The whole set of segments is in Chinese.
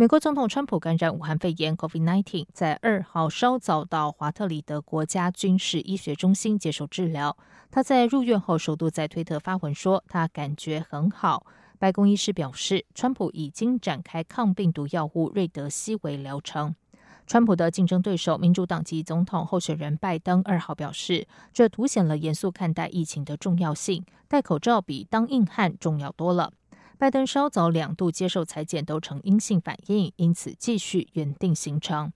美国总统川普感染武汉肺炎 （COVID-19），在二号稍早到华特里德国家军事医学中心接受治疗。他在入院后，首度在推特发文说，他感觉很好。白宫医师表示，川普已经展开抗病毒药物瑞德西韦疗程。川普的竞争对手民主党籍总统候选人拜登二号表示，这凸显了严肃看待疫情的重要性，戴口罩比当硬汉重要多了。拜登稍早两度接受裁剪都呈阴性反应，因此继续原定行程。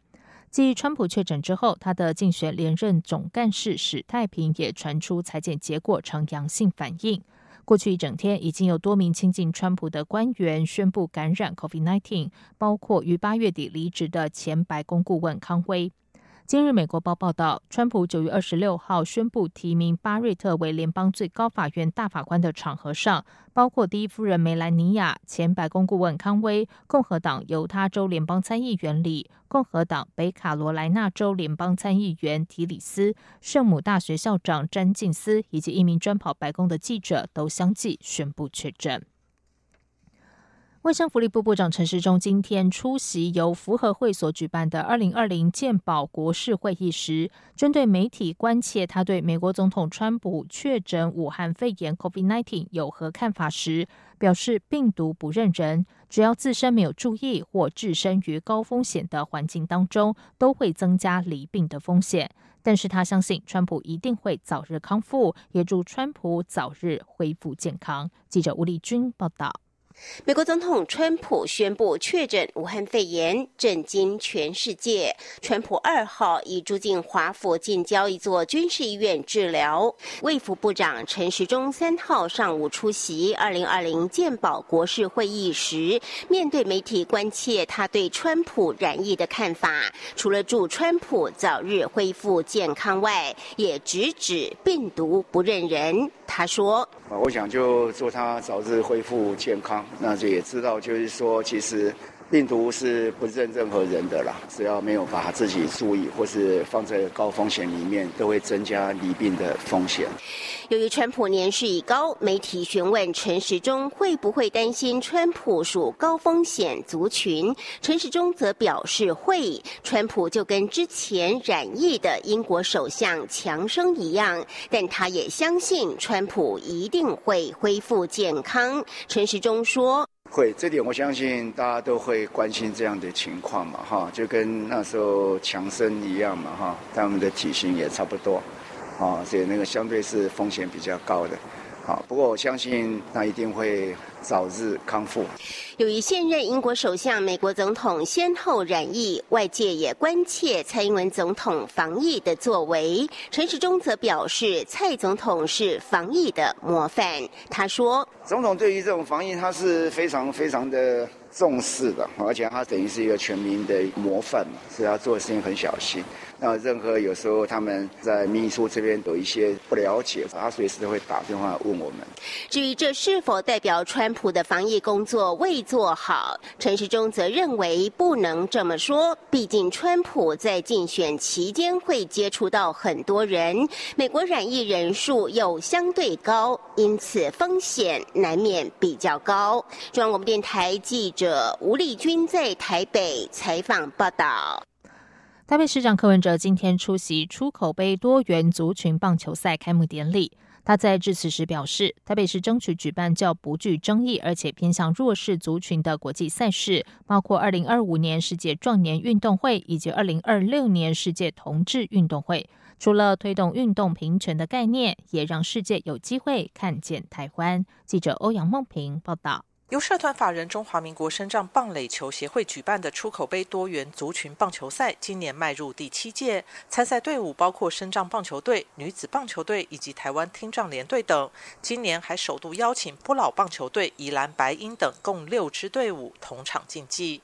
继川普确诊之后，他的竞选连任总干事史太平也传出裁剪结果呈阳性反应。过去一整天，已经有多名亲近川普的官员宣布感染 COVID-19，包括于八月底离职的前白宫顾问康威。今日，美国报报道，川普九月二十六号宣布提名巴瑞特为联邦最高法院大法官的场合上，包括第一夫人梅兰妮亚、前白宫顾问康威、共和党犹他州联邦参议员里、共和党北卡罗来纳州联邦参议员提里斯、圣母大学校长詹金斯以及一名专跑白宫的记者都相继宣布确诊。卫生福利部部长陈时中今天出席由福和会所举办的二零二零健保国事会议时，针对媒体关切他对美国总统川普确诊武汉肺炎 （COVID-19） 有何看法时，表示病毒不认人，只要自身没有注意或置身于高风险的环境当中，都会增加离病的风险。但是他相信川普一定会早日康复，也祝川普早日恢复健康。记者吴丽君报道。美国总统川普宣布确诊武汉肺炎，震惊全世界。川普二号已住进华府近郊一座军事医院治疗。卫福部长陈时中三号上午出席二零二零健保国事会议时，面对媒体关切他对川普染疫的看法，除了祝川普早日恢复健康外，也直指病毒不认人。他说：“我想就祝他早日恢复健康。那就也知道，就是说，其实。”病毒是不认任何人的啦，只要没有把自己注意，或是放在高风险里面，都会增加离病的风险。由于川普年事已高，媒体询问陈时中会不会担心川普属高风险族群，陈时中则表示会。川普就跟之前染疫的英国首相强生一样，但他也相信川普一定会恢复健康。陈时中说。会，这点我相信大家都会关心这样的情况嘛，哈，就跟那时候强森一样嘛，哈，他们的体型也差不多，啊，所以那个相对是风险比较高的。好，不过我相信他一定会早日康复。由于现任英国首相、美国总统先后染疫，外界也关切蔡英文总统防疫的作为。陈时中则表示，蔡总统是防疫的模范。他说：“总统对于这种防疫，他是非常非常的重视的，而且他等于是一个全民的模范嘛，所以他做事情很小心。”那任何有时候他们在秘书这边有一些不了解，他随时都会打电话问我们。至于这是否代表川普的防疫工作未做好，陈时中则认为不能这么说。毕竟川普在竞选期间会接触到很多人，美国染疫人数又相对高，因此风险难免比较高。中央广播电台记者吴丽君在台北采访报道。台北市长柯文哲今天出席出口杯多元族群棒球赛开幕典礼。他在致辞时表示，台北市争取举办较不具争议而且偏向弱势族群的国际赛事，包括二零二五年世界壮年运动会以及二零二六年世界同志运动会。除了推动运动平权的概念，也让世界有机会看见台湾。记者欧阳梦平报道。由社团法人中华民国深障棒垒球协会举办的出口杯多元族群棒球赛，今年迈入第七届。参赛队伍包括深障棒球队、女子棒球队以及台湾听障联队等。今年还首度邀请不老棒球队、宜兰白鹰等共六支队伍同场竞技。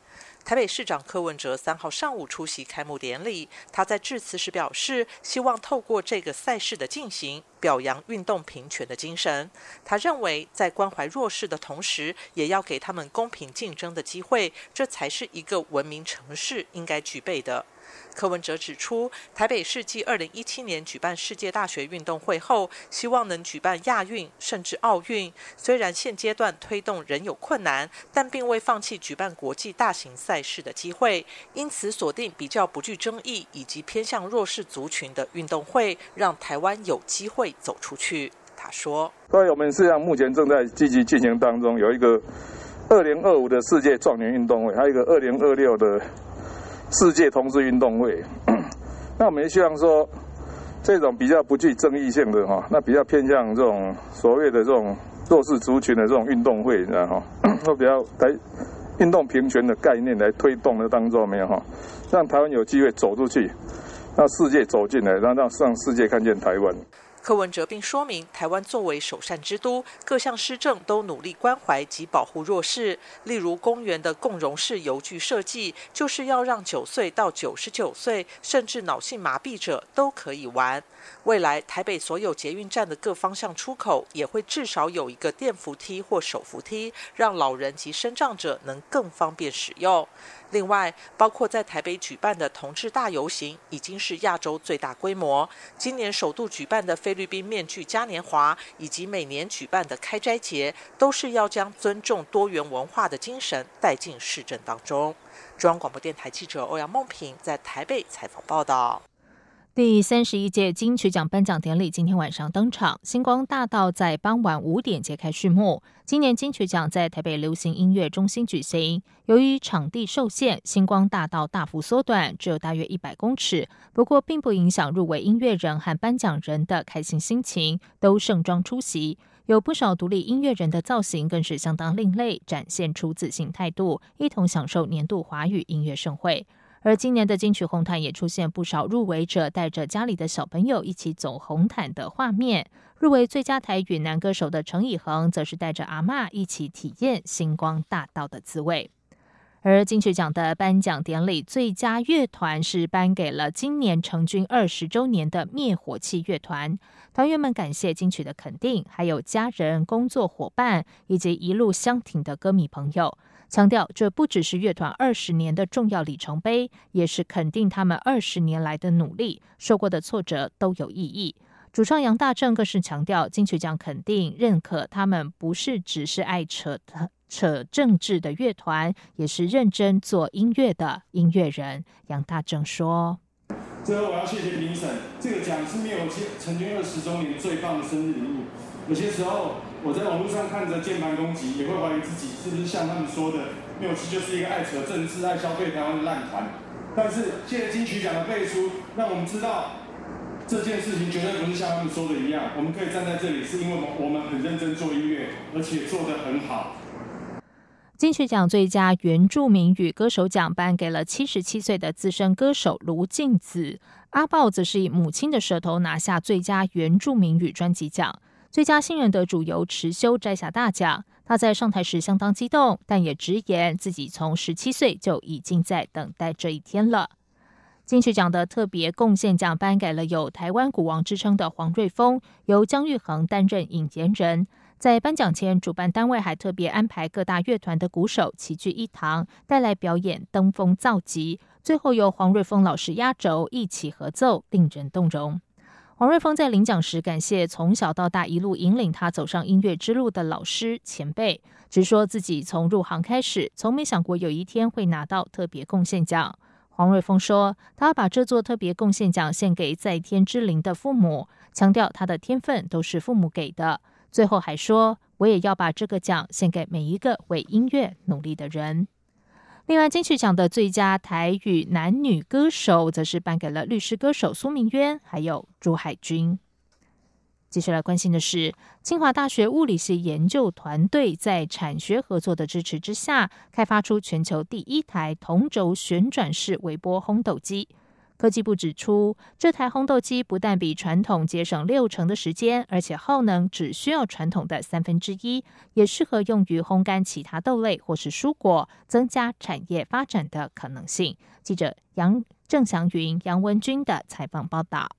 台北市长柯文哲三号上午出席开幕典礼，他在致辞时表示，希望透过这个赛事的进行，表扬运动平权的精神。他认为，在关怀弱势的同时，也要给他们公平竞争的机会，这才是一个文明城市应该具备的。柯文哲指出，台北市继二零一七年举办世界大学运动会后，希望能举办亚运甚至奥运。虽然现阶段推动仍有困难，但并未放弃举办国际大型赛事的机会。因此，锁定比较不具争议以及偏向弱势族群的运动会，让台湾有机会走出去。他说：“所以我们实际上目前正在积极进行当中，有一个二零二五的世界壮年运动会，还有一个二零二六的。”世界同志运动会，那我们也希望说，这种比较不具争议性的哈，那比较偏向这种所谓的这种弱势族群的这种运动会，然后 都比较来运动平权的概念来推动的当中，没有哈，让台湾有机会走出去，让世界走进来，让让让世界看见台湾。柯文哲并说明，台湾作为首善之都，各项施政都努力关怀及保护弱势。例如，公园的共融式游具设计，就是要让九岁到九十九岁，甚至脑性麻痹者都可以玩。未来，台北所有捷运站的各方向出口，也会至少有一个电扶梯或手扶梯，让老人及身障者能更方便使用。另外，包括在台北举办的同志大游行，已经是亚洲最大规模。今年首度举办的菲律宾面具嘉年华，以及每年举办的开斋节，都是要将尊重多元文化的精神带进市政当中。中央广播电台记者欧阳梦平在台北采访报道。第三十一届金曲奖颁奖典礼今天晚上登场，星光大道在傍晚五点揭开序幕。今年金曲奖在台北流行音乐中心举行，由于场地受限，星光大道大幅缩短，只有大约一百公尺。不过，并不影响入围音乐人和颁奖人的开心心情，都盛装出席。有不少独立音乐人的造型更是相当另类，展现出自信态度，一同享受年度华语音乐盛会。而今年的金曲红毯也出现不少入围者带着家里的小朋友一起走红毯的画面。入围最佳台语男歌手的陈以恒，则是带着阿妈一起体验星光大道的滋味。而金曲奖的颁奖典礼，最佳乐团是颁给了今年成军二十周年的灭火器乐团。团员们感谢金曲的肯定，还有家人、工作伙伴以及一路相挺的歌迷朋友。强调，这不只是乐团二十年的重要里程碑，也是肯定他们二十年来的努力，受过的挫折都有意义。主创杨大正更是强调，金曲奖肯定认可他们不是只是爱扯扯政治的乐团，也是认真做音乐的音乐人。杨大正说：“最后，我要谢谢评审，这个奖是没有成军二十周年最棒的生日礼物。有些时候。”我在网络上看着键盘攻击，也会怀疑自己是不是像他们说的，缪奇就是一个爱扯政治、爱消费台湾的烂团。但是谢谢金曲奖的背书，让我们知道这件事情绝对不是像他们说的一样。我们可以站在这里，是因为我们我们很认真做音乐，而且做得很好。金曲奖最佳原住民语歌手奖颁给了七十七岁的资深歌手卢静子，阿豹则是以母亲的舌头拿下最佳原住民语专辑奖。最佳新人得主由池修摘下大奖，他在上台时相当激动，但也直言自己从十七岁就已经在等待这一天了。金曲奖的特别贡献奖颁给了有“台湾鼓王”之称的黄瑞峰，由姜育恒担任引言人。在颁奖前，主办单位还特别安排各大乐团的鼓手齐聚一堂，带来表演登峰造极。最后由黄瑞峰老师压轴一起合奏，令人动容。黄瑞峰在领奖时感谢从小到大一路引领他走上音乐之路的老师前辈，直说自己从入行开始，从没想过有一天会拿到特别贡献奖。黄瑞峰说：“他把这座特别贡献奖献给在天之灵的父母，强调他的天分都是父母给的。最后还说，我也要把这个奖献给每一个为音乐努力的人。”另外，金曲奖的最佳台语男女歌手，则是颁给了律师歌手苏明渊，还有朱海军。接下来关心的是，清华大学物理系研究团队在产学合作的支持之下，开发出全球第一台同轴旋转式微波烘斗机。科技部指出，这台烘豆机不但比传统节省六成的时间，而且耗能只需要传统的三分之一，也适合用于烘干其他豆类或是蔬果，增加产业发展的可能性。记者杨郑祥云、杨文军的采访报道。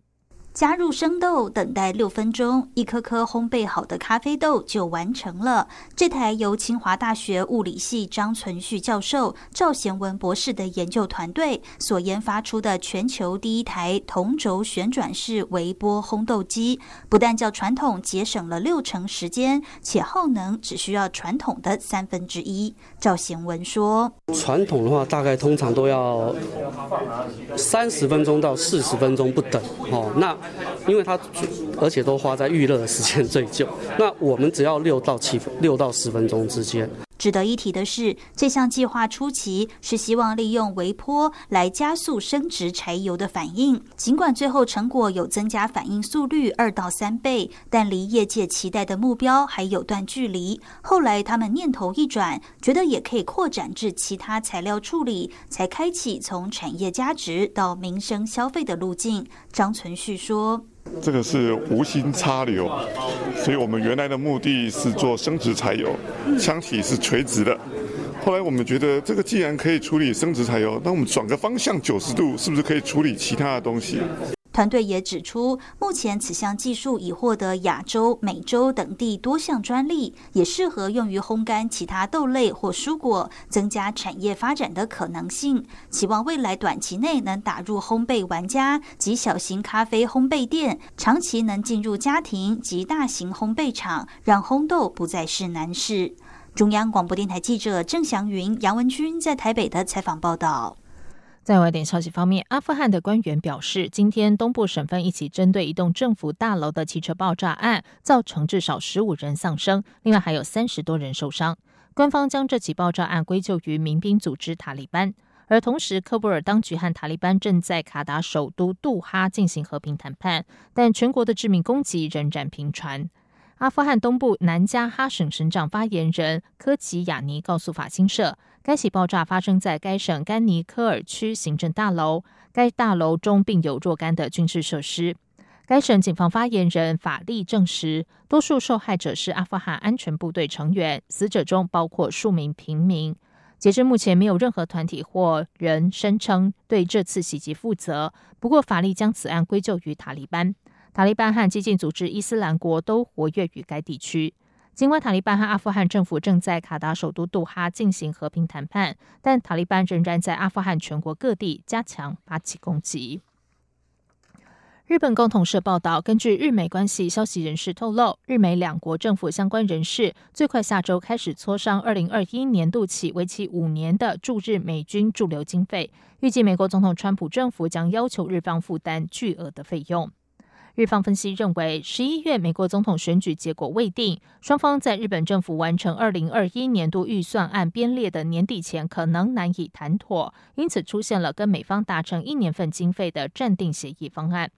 加入生豆，等待六分钟，一颗颗烘焙好的咖啡豆就完成了。这台由清华大学物理系张存旭教授、赵贤文博士的研究团队所研发出的全球第一台同轴旋转式微波烘豆机，不但较传统节省了六成时间，且耗能只需要传统的三分之一。赵贤文说：“传统的话，大概通常都要三十分钟到四十分钟不等。哦，那因为它而且都花在预热的时间最久，那我们只要六到七分六到十分钟之间。值得一提的是，这项计划初期是希望利用微波来加速升值柴油的反应。尽管最后成果有增加反应速率二到三倍，但离业界期待的目标还有段距离。后来他们念头一转，觉得也可以扩展至其他材料处理，才开启从产业价值到民生消费的路径。张存旭说。这个是无心插柳，所以我们原来的目的是做生殖柴油，腔体是垂直的。后来我们觉得，这个既然可以处理生殖柴油，那我们转个方向九十度，是不是可以处理其他的东西？团队也指出，目前此项技术已获得亚洲、美洲等地多项专利，也适合用于烘干其他豆类或蔬果，增加产业发展的可能性。期望未来短期内能打入烘焙玩家及小型咖啡烘焙店，长期能进入家庭及大型烘焙厂，让烘豆不再是难事。中央广播电台记者郑祥云、杨文君在台北的采访报道。在外电消息方面，阿富汗的官员表示，今天东部省份一起针对一栋政府大楼的汽车爆炸案，造成至少十五人丧生，另外还有三十多人受伤。官方将这起爆炸案归咎于民兵组织塔利班，而同时，科布尔当局和塔利班正在卡达首都杜哈进行和平谈判，但全国的致命攻击仍然频传。阿富汗东部南加哈省省长发言人科吉亚尼告诉法新社，该起爆炸发生在该省甘尼科尔区行政大楼，该大楼中并有若干的军事设施。该省警方发言人法利证实，多数受害者是阿富汗安全部队成员，死者中包括数名平民。截至目前，没有任何团体或人声称对这次袭击负责。不过，法利将此案归咎于塔利班。塔利班和激进组织伊斯兰国都活跃于该地区。尽管塔利班和阿富汗政府正在卡达首都杜哈进行和平谈判，但塔利班仍然在阿富汗全国各地加强发起攻击。日本共同社报道，根据日美关系消息人士透露，日美两国政府相关人士最快下周开始磋商二零二一年度起为期五年的驻日美军驻留经费。预计美国总统川普政府将要求日方负担巨额的费用。日方分析认为，十一月美国总统选举结果未定，双方在日本政府完成二零二一年度预算案编列的年底前，可能难以谈妥，因此出现了跟美方达成一年份经费的暂定协议方案。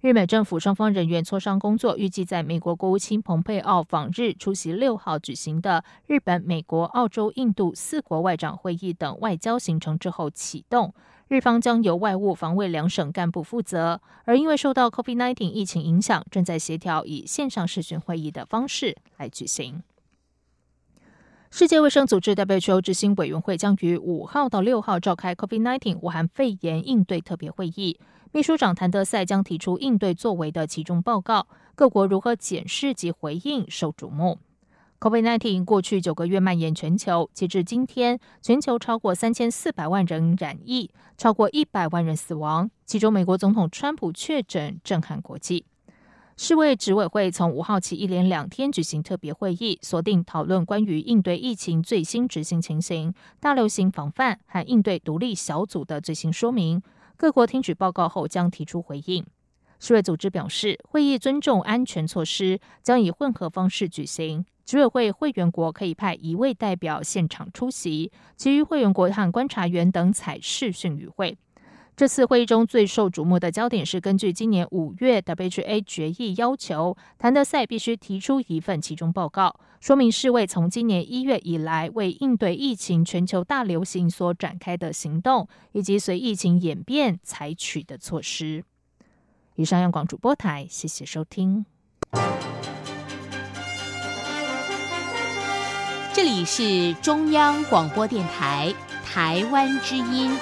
日美政府双方人员磋商工作，预计在美国国务卿蓬佩奥访日出席六号举行的日本、美国、澳洲、印度四国外长会议等外交行程之后启动。日方将由外务、防卫两省干部负责，而因为受到 COVID-19 疫情影响，正在协调以线上视讯会议的方式来举行。世界卫生组织 WHO 执行委员会将于五号到六号召开 COVID-19 武汉肺炎应对特别会议，秘书长谭德赛将提出应对作为的其中报告，各国如何检视及回应受瞩目。COVID-19 过去九个月蔓延全球，截至今天，全球超过三千四百万人染疫，超过一百万人死亡。其中，美国总统川普确诊，震撼国际。世卫执委会从五号起一连两天举行特别会议，锁定讨论关于应对疫情最新执行情形、大流行防范和应对独立小组的最新说明。各国听取报告后将提出回应。世卫组织表示，会议尊重安全措施，将以混合方式举行。执委会会员国可以派一位代表现场出席，其余会员国和观察员等采视讯与会。这次会议中最受瞩目的焦点是，根据今年五月 WHA 决议要求，谭德赛必须提出一份其中报告，说明世卫从今年一月以来为应对疫情全球大流行所展开的行动，以及随疫情演变采取的措施。以上央广主播台，谢谢收听。这里是中央广播电台台湾之音。